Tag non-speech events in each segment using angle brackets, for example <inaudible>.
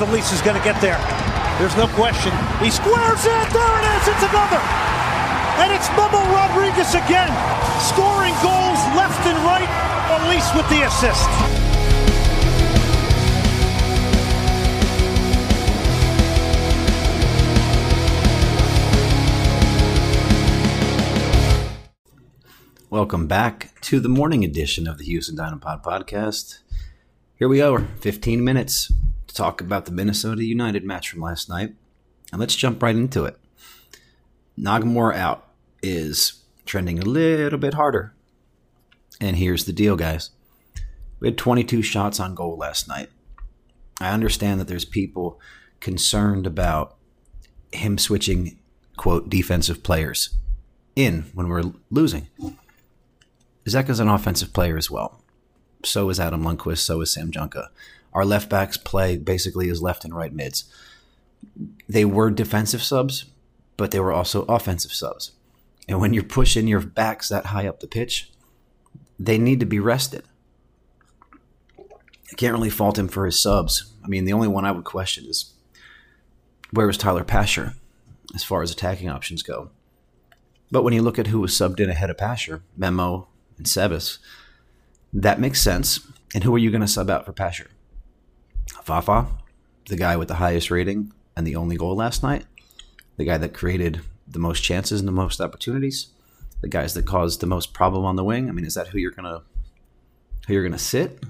if Elise is going to get there. There's no question. He squares it. There it is. It's another. And it's Memo Rodriguez again, scoring goals left and right. Elise with the assist. Welcome back to the morning edition of the Houston Dynapod podcast. Here we are, 15 minutes talk about the Minnesota United match from last night. And let's jump right into it. Nagamura out is trending a little bit harder. And here's the deal, guys. We had 22 shots on goal last night. I understand that there's people concerned about him switching, quote, defensive players in when we're losing. Zeke's an offensive player as well. So is Adam Lundqvist. So is Sam Junqua. Our left backs play basically as left and right mids. They were defensive subs, but they were also offensive subs. And when you're pushing your backs that high up the pitch, they need to be rested. I can't really fault him for his subs. I mean, the only one I would question is where was Tyler Pasher as far as attacking options go. But when you look at who was subbed in ahead of Pasher, Memo and Sebas, that makes sense. And who are you going to sub out for Pasher? Fafa, the guy with the highest rating and the only goal last night, the guy that created the most chances and the most opportunities, the guys that caused the most problem on the wing. I mean, is that who you're gonna who you're gonna sit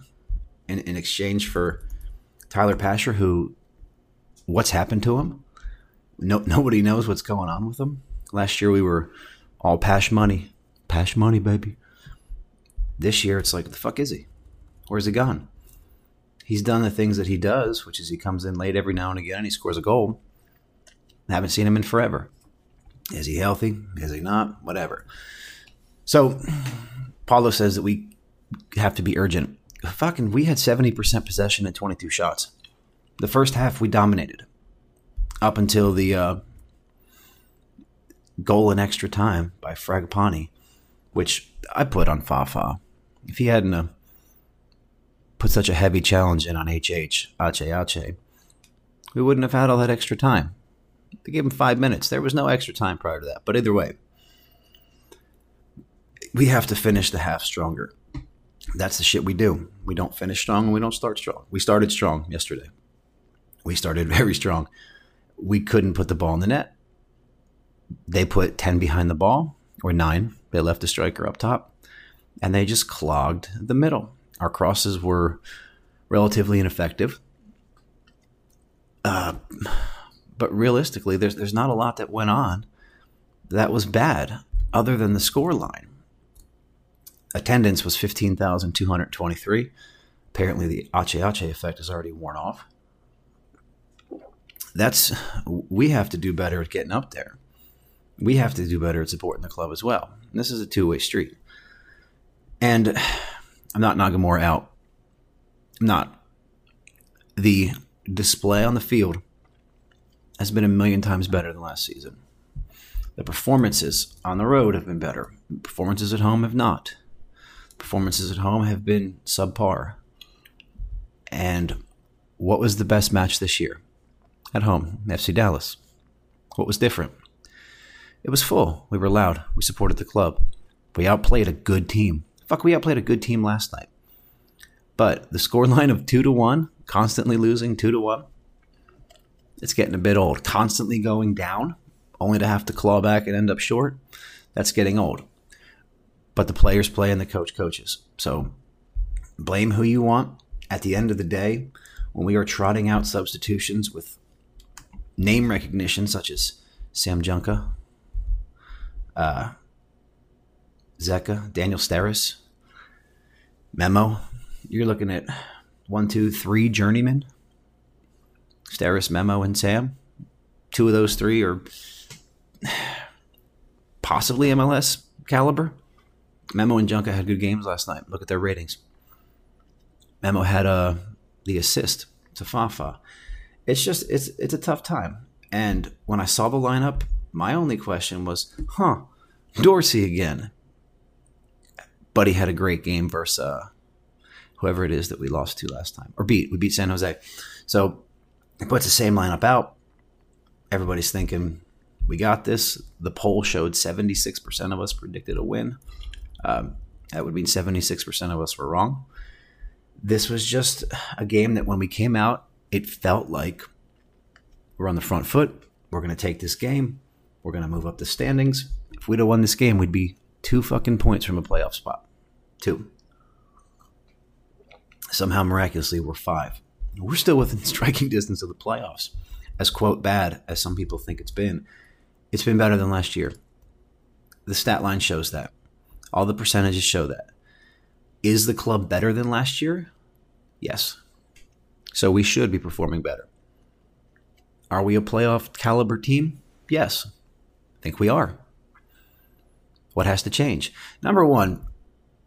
in, in exchange for Tyler Pasher, who what's happened to him? No, nobody knows what's going on with him. Last year we were all Pash money, Pash money, baby. This year it's like, the fuck is he? Where's he gone? He's done the things that he does, which is he comes in late every now and again and he scores a goal. I haven't seen him in forever. Is he healthy? Is he not? Whatever. So Paulo says that we have to be urgent. Fucking, we had 70% possession and 22 shots. The first half, we dominated up until the uh, goal in extra time by Fragapane, which I put on Fafa. If he hadn't uh, put such a heavy challenge in on HH, Ache Ache, we wouldn't have had all that extra time. They gave him five minutes. There was no extra time prior to that. But either way, we have to finish the half stronger. That's the shit we do. We don't finish strong and we don't start strong. We started strong yesterday. We started <laughs> very strong. We couldn't put the ball in the net. They put 10 behind the ball, or nine. They left the striker up top, and they just clogged the middle. Our crosses were relatively ineffective. Uh, but realistically, there's there's not a lot that went on that was bad, other than the score line. Attendance was fifteen thousand two hundred twenty-three. Apparently, the Ache Ache effect is already worn off. That's we have to do better at getting up there. We have to do better at supporting the club as well. And this is a two-way street. And I'm not Nagamura out. I'm not. The display on the field has been a million times better than last season. The performances on the road have been better. Performances at home have not. Performances at home have been subpar. And what was the best match this year? At home, FC Dallas. What was different? It was full. We were loud. We supported the club. We outplayed a good team. Fuck, we outplayed a good team last night. But the scoreline of two to one, constantly losing two to one, it's getting a bit old. Constantly going down, only to have to claw back and end up short, that's getting old. But the players play and the coach coaches. So blame who you want. At the end of the day, when we are trotting out substitutions with name recognition such as Sam Junqua, uh, Zeke, Daniel Steres, Memo, you're looking at one, two, three journeymen Steres, Memo, and Sam. Two of those three are <sighs> possibly MLS caliber. Memo and Junqua had good games last night. Look at their ratings. Memo had uh, the assist to Fafa. It's just it's it's a tough time. And when I saw the lineup, my only question was, huh, Dorsey again. He had a great game versus uh, whoever it is that we lost to last time or beat. We beat San Jose. So He puts the same lineup out. Everybody's thinking, we got this. The poll showed 76% of us predicted a win. Um, that would mean 76% of us were wrong. This was just a game that when we came out, it felt like we're on the front foot. We're going to take this game. We're going to move up the standings. If we'd have won this game, we'd be two fucking points from a playoff spot. Two. Somehow, miraculously, we're five. We're still within <laughs> striking distance of the playoffs. As quote bad as some people think it's been, it's been better than last year. The stat line shows that. All the percentages show that. Is the club better than last year? Yes. So we should be performing better. Are we a playoff caliber team? Yes. I think we are. What has to change? Number one,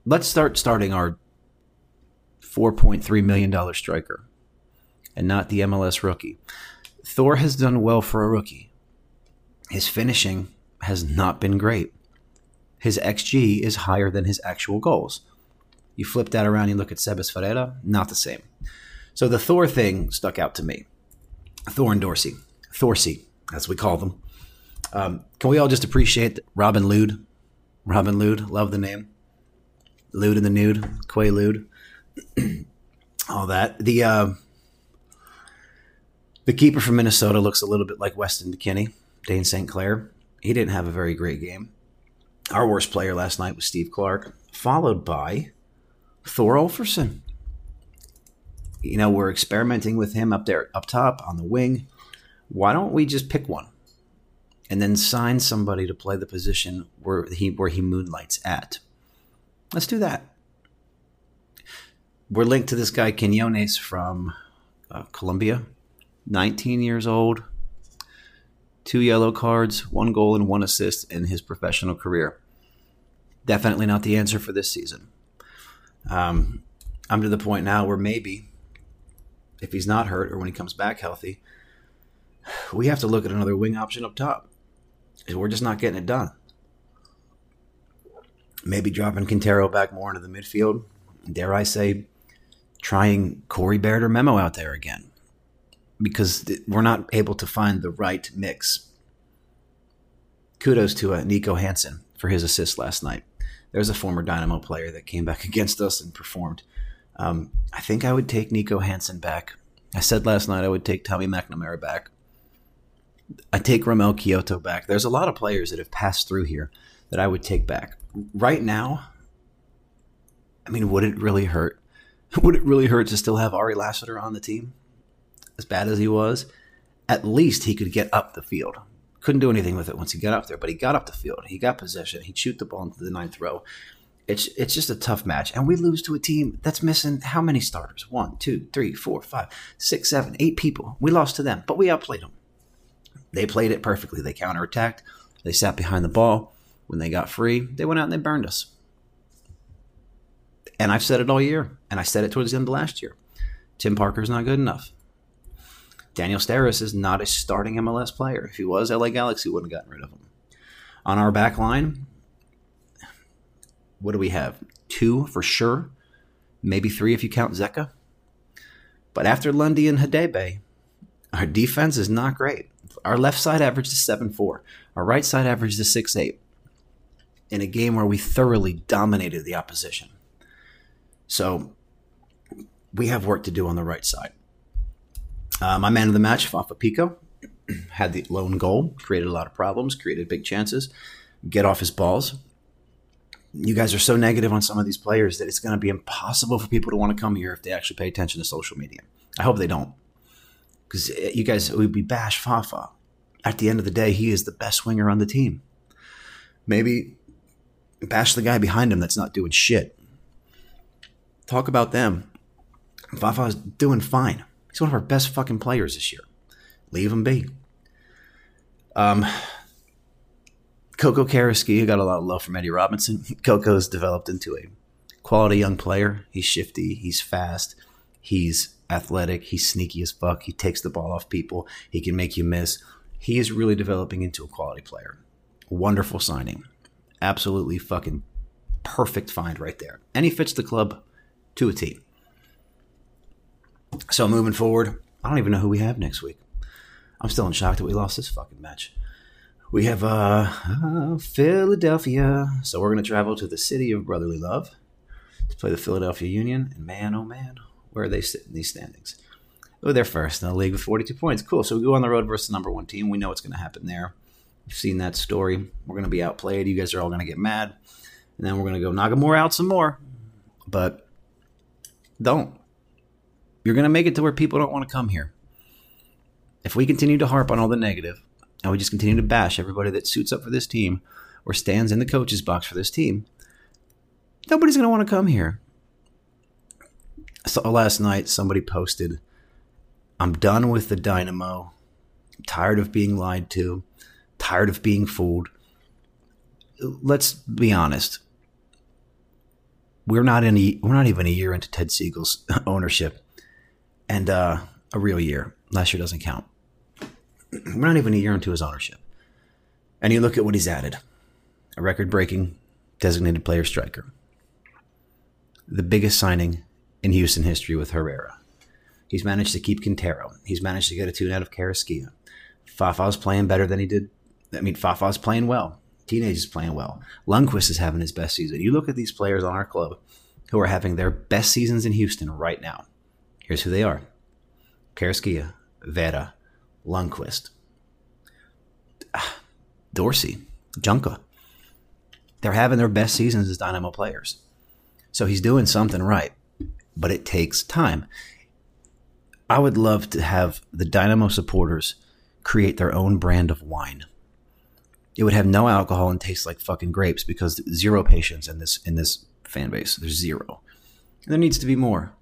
let's start starting our $4.3 million striker and not the MLS rookie. Thor has done well for a rookie. His finishing has not been great. His XG is higher than his actual goals. You flip that around, you look at Sebas Ferreira, not the same. So the Thor thing stuck out to me. Thor and Dorsey. Thorsey, as we call them. Um, can we all just appreciate Robin Lod? Robin Lod, love the name. Lewd in the nude, Quaalude, <clears throat> all that. The uh, the keeper from Minnesota looks a little bit like Weston McKennie, Dayne St. Clair. He didn't have a very great game. Our worst player last night was Steve Clark, followed by Thor Ulfarsson. You know, we're experimenting with him up there, up top on the wing. Why don't we just pick one and then sign somebody to play the position where he where he moonlights at? Let's do that. We're linked to this guy Quinones from uh, Colombia, 19 years old, two yellow cards, one goal and one assist in his professional career. Definitely not the answer for this season. Um, I'm to the point now where maybe, if he's not hurt or when he comes back healthy, we have to look at another wing option up top. We're just not getting it done. Maybe dropping Quintero back more into the midfield. Dare I say, trying Corey Baird or Memo out there again. Because we're not able to find the right mix. Kudos to uh, Niko Hansen for his assist last night. There's a former Dynamo player that came back <laughs> against us and performed. Um, I think I would take Niko Hansen back. I said last night I would take Tommy McNamara back. I take Romell Quioto back. There's a lot of players that have passed through here that I would take back. Right now, I mean, would it really hurt? <laughs> Would it really hurt to still have Ari Lassiter on the team? As bad as he was, at least he could get up the field. Couldn't do anything with it once he got up there, but he got up the field. He got possession. He'd shoot the ball into the ninth row. It's it's just a tough match, and we lose to a team that's missing how many starters? One, two, three, four, five, six, seven, eight people. We lost to them, but we outplayed them. They played it perfectly. They counterattacked. They sat behind the ball. When they got free, they went out and they burned us. And I've said it all year, and I said it towards the end of last year. Tim Parker's not good enough. Daniel Steres is not a starting MLS player. If he was, LA Galaxy wouldn't have gotten rid of him. On our back line, what do we have? Two for sure, maybe three if you count Zeca. But after Lundy and Hadebe, our defense is not great. Our left side averaged a 7 4. Our right side averaged a 6 8 in a game where we thoroughly dominated the opposition. So we have work to do on the right side. Uh, my man of the match, Fafa Picault, <clears throat> had the lone goal, created a lot of problems, created big chances, get off his balls. You guys are so negative on some of these players that it's going to be impossible for people to want to come here if they actually pay attention to social media. I hope they don't because eh, you guys would be bash Fafa. At the end of the day, he is the best winger on the team. Maybe bash the guy behind him that's not doing shit. Talk about them. Fafa's doing fine. He's one of our best fucking players this year. Leave him be. Um, Coco Carrasquilla got a lot of love from Eddie Robinson. <laughs> Coco's developed into a quality young player. He's shifty. He's fast. He's athletic. He's sneaky as fuck. He takes the ball off people. He can make you miss. He is really developing into a quality player. Wonderful signing. Absolutely fucking perfect find right there. And he fits the club to a T. So moving forward, I don't even know who we have next week. I'm still in shock that we lost this fucking match. We have uh, uh Philadelphia, so we're gonna travel to the city of brotherly love to play the Philadelphia Union. And man, oh man, where are they sitting in these standings? Oh, they're first in the league with 42 points. Cool. So we go on the road versus the number one team. We know what's going to happen there. You've seen that story. We're going to be outplayed. You guys are all going to get mad. And then we're going to go Nagamura out some more. But don't. You're going to make it to where people don't want to come here. If we continue to harp on all the negative and we just continue to bash everybody that suits up for this team or stands in the coach's box for this team, nobody's going to want to come here. So uh, last night, somebody posted, I'm done with the Dynamo. I'm tired of being lied to, tired of being fooled. Let's be honest. We're not any we're not even a year into Ted Segal's <laughs> ownership. And uh, a real year. Last year doesn't count. <clears throat> We're not even a year into his ownership. And you look at what he's added. A record breaking designated player striker the biggest signing in Houston history with Herrera. He's managed to keep Quintero. He's managed to get a tune out of Carrasquilla. Fafa's playing better than he did. I mean, Fafa's playing well. Teenage is playing well. Lundqvist is having his best season. You look at these players on our club who are having their best seasons in Houston right now. Here's who they are Carrasquilla, Vera, Lundqvist, <sighs> Dorsey, Junqua. They're having their best seasons as Dynamo players. So he's doing something right, but it takes time. I would love to have the Dynamo supporters create their own brand of wine. It would have no alcohol and taste like fucking grapes because zero patience in this in this fan base. There's zero. There needs to be more.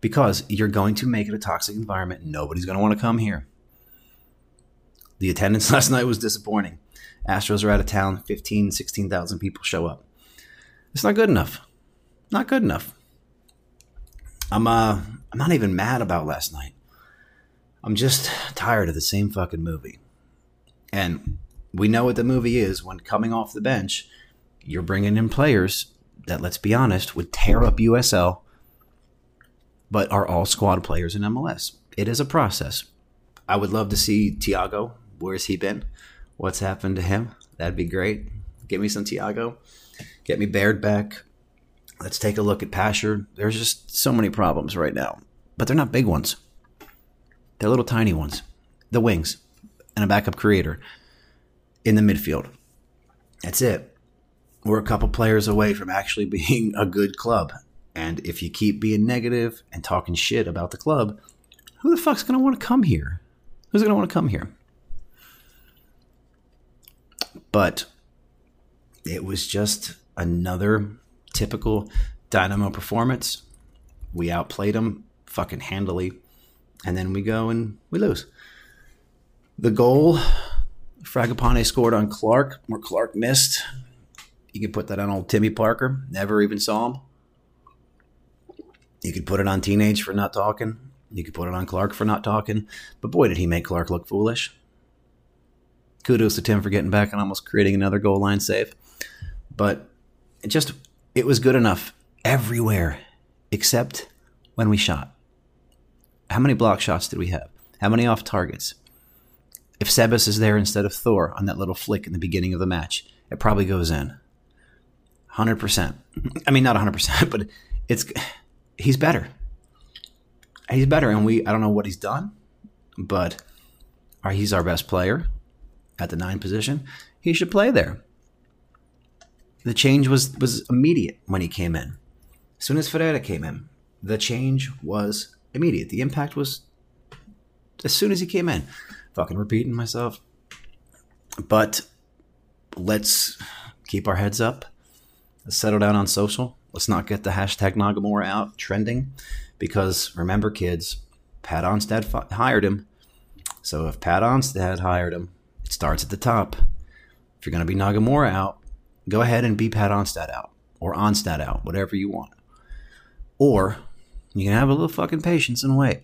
Because you're going to make it a toxic environment. Nobody's going to want to come here. The attendance <laughs> last night was disappointing. Astros are out of town. 15, 16,000 people show up. It's not good enough not good enough. I'm uh I'm not even mad about last night. I'm just tired of the same fucking movie. And we know what the movie is when coming off the bench, you're bringing in players that let's be honest would tear up USL but are all squad players in MLS. It is a process. I would love to see Thiago. Where's he been? What's happened to him? That'd be great. Give me some Thiago. Get me Baird back. Let's take a look at Pasher. There's just so many problems right now, but they're not big ones. They're little tiny ones. The wings and a backup creator in the midfield. That's it. We're a couple players away from actually <laughs> being a good club. And if you keep being negative and talking shit about the club, who the fuck's going to want to come here? Who's going to want to come here? But it was just another typical Dynamo performance. We outplayed them fucking handily, and then we go and we lose. The goal, Fragapane scored on Clark, where Clark missed. You could put that on old Timmy Parker. Never even saw him. You could put it on Teenage for not talking. You could put it on Clark for not talking. But boy, did he make Clark look foolish. Kudos to Tim for getting back and almost creating another goal line save. But it just it was good enough everywhere except when we shot. How many block shots did we have? How many off targets? If Sebas is there instead of Thor on that little flick in the beginning of the match, it probably goes in. 100%. <laughs> I mean, not 100%, but it's he's better. He's better, and we I don't know what he's done, but he's our best player at the nine position. He should play there the change was was immediate when he came in. As soon as Ferreira came in, the change was immediate. The impact was as soon as he came in. Fucking repeating myself. But let's keep our heads up. Let's settle down on social. Let's not get the hashtag Nagamura out trending. Because remember, kids, Pat Onstad hired him. So if Pat Onstad hired him, it starts at the top. If you're going to be Nagamura out, Go ahead and be Pat Onstad out or Onstad out, whatever you want. Or you can have a little fucking patience and wait.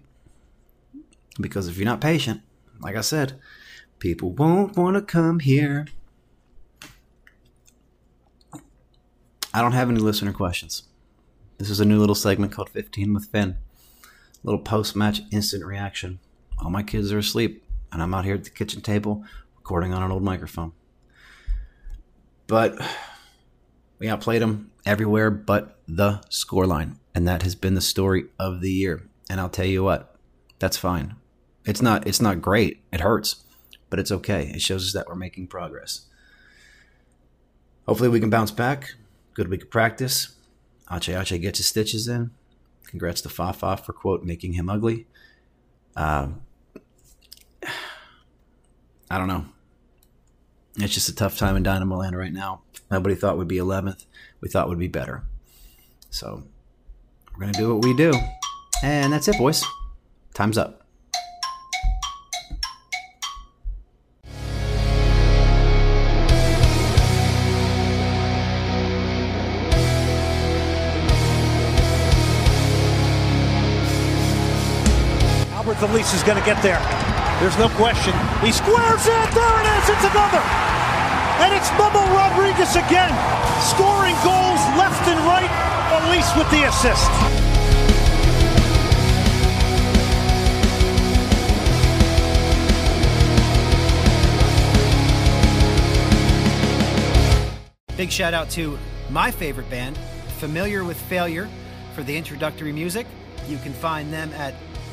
Because if you're not patient, like I said, people won't want to come here. I don't have any listener questions. This is a new little segment called 15 with Finn. little post match instant reaction. All my kids are asleep, and I'm out here at the kitchen table recording on an old microphone. But we outplayed them everywhere but the scoreline. And that has been the story of the year. And I'll tell you what, that's fine. It's not it's not great. It hurts, but it's okay. It shows us that we're making progress. Hopefully we can bounce back. Good week of practice. Ache Ache gets his stitches in. Congrats to Fafa for quote making him ugly. Uh, <sighs> I don't know. It's just a tough time in Dynamo Land right now. Nobody thought we'd be 11th. We thought we'd be better. So we're going to do what we do. And that's it, boys. Time's up. Is going to get there. There's no question. He squares it. There it is. It's another. And it's Memo Rodriguez again, scoring goals left and right. Elise with the assist. Big shout out to my favorite band, Familiar with Failure, for the introductory music. You can find them at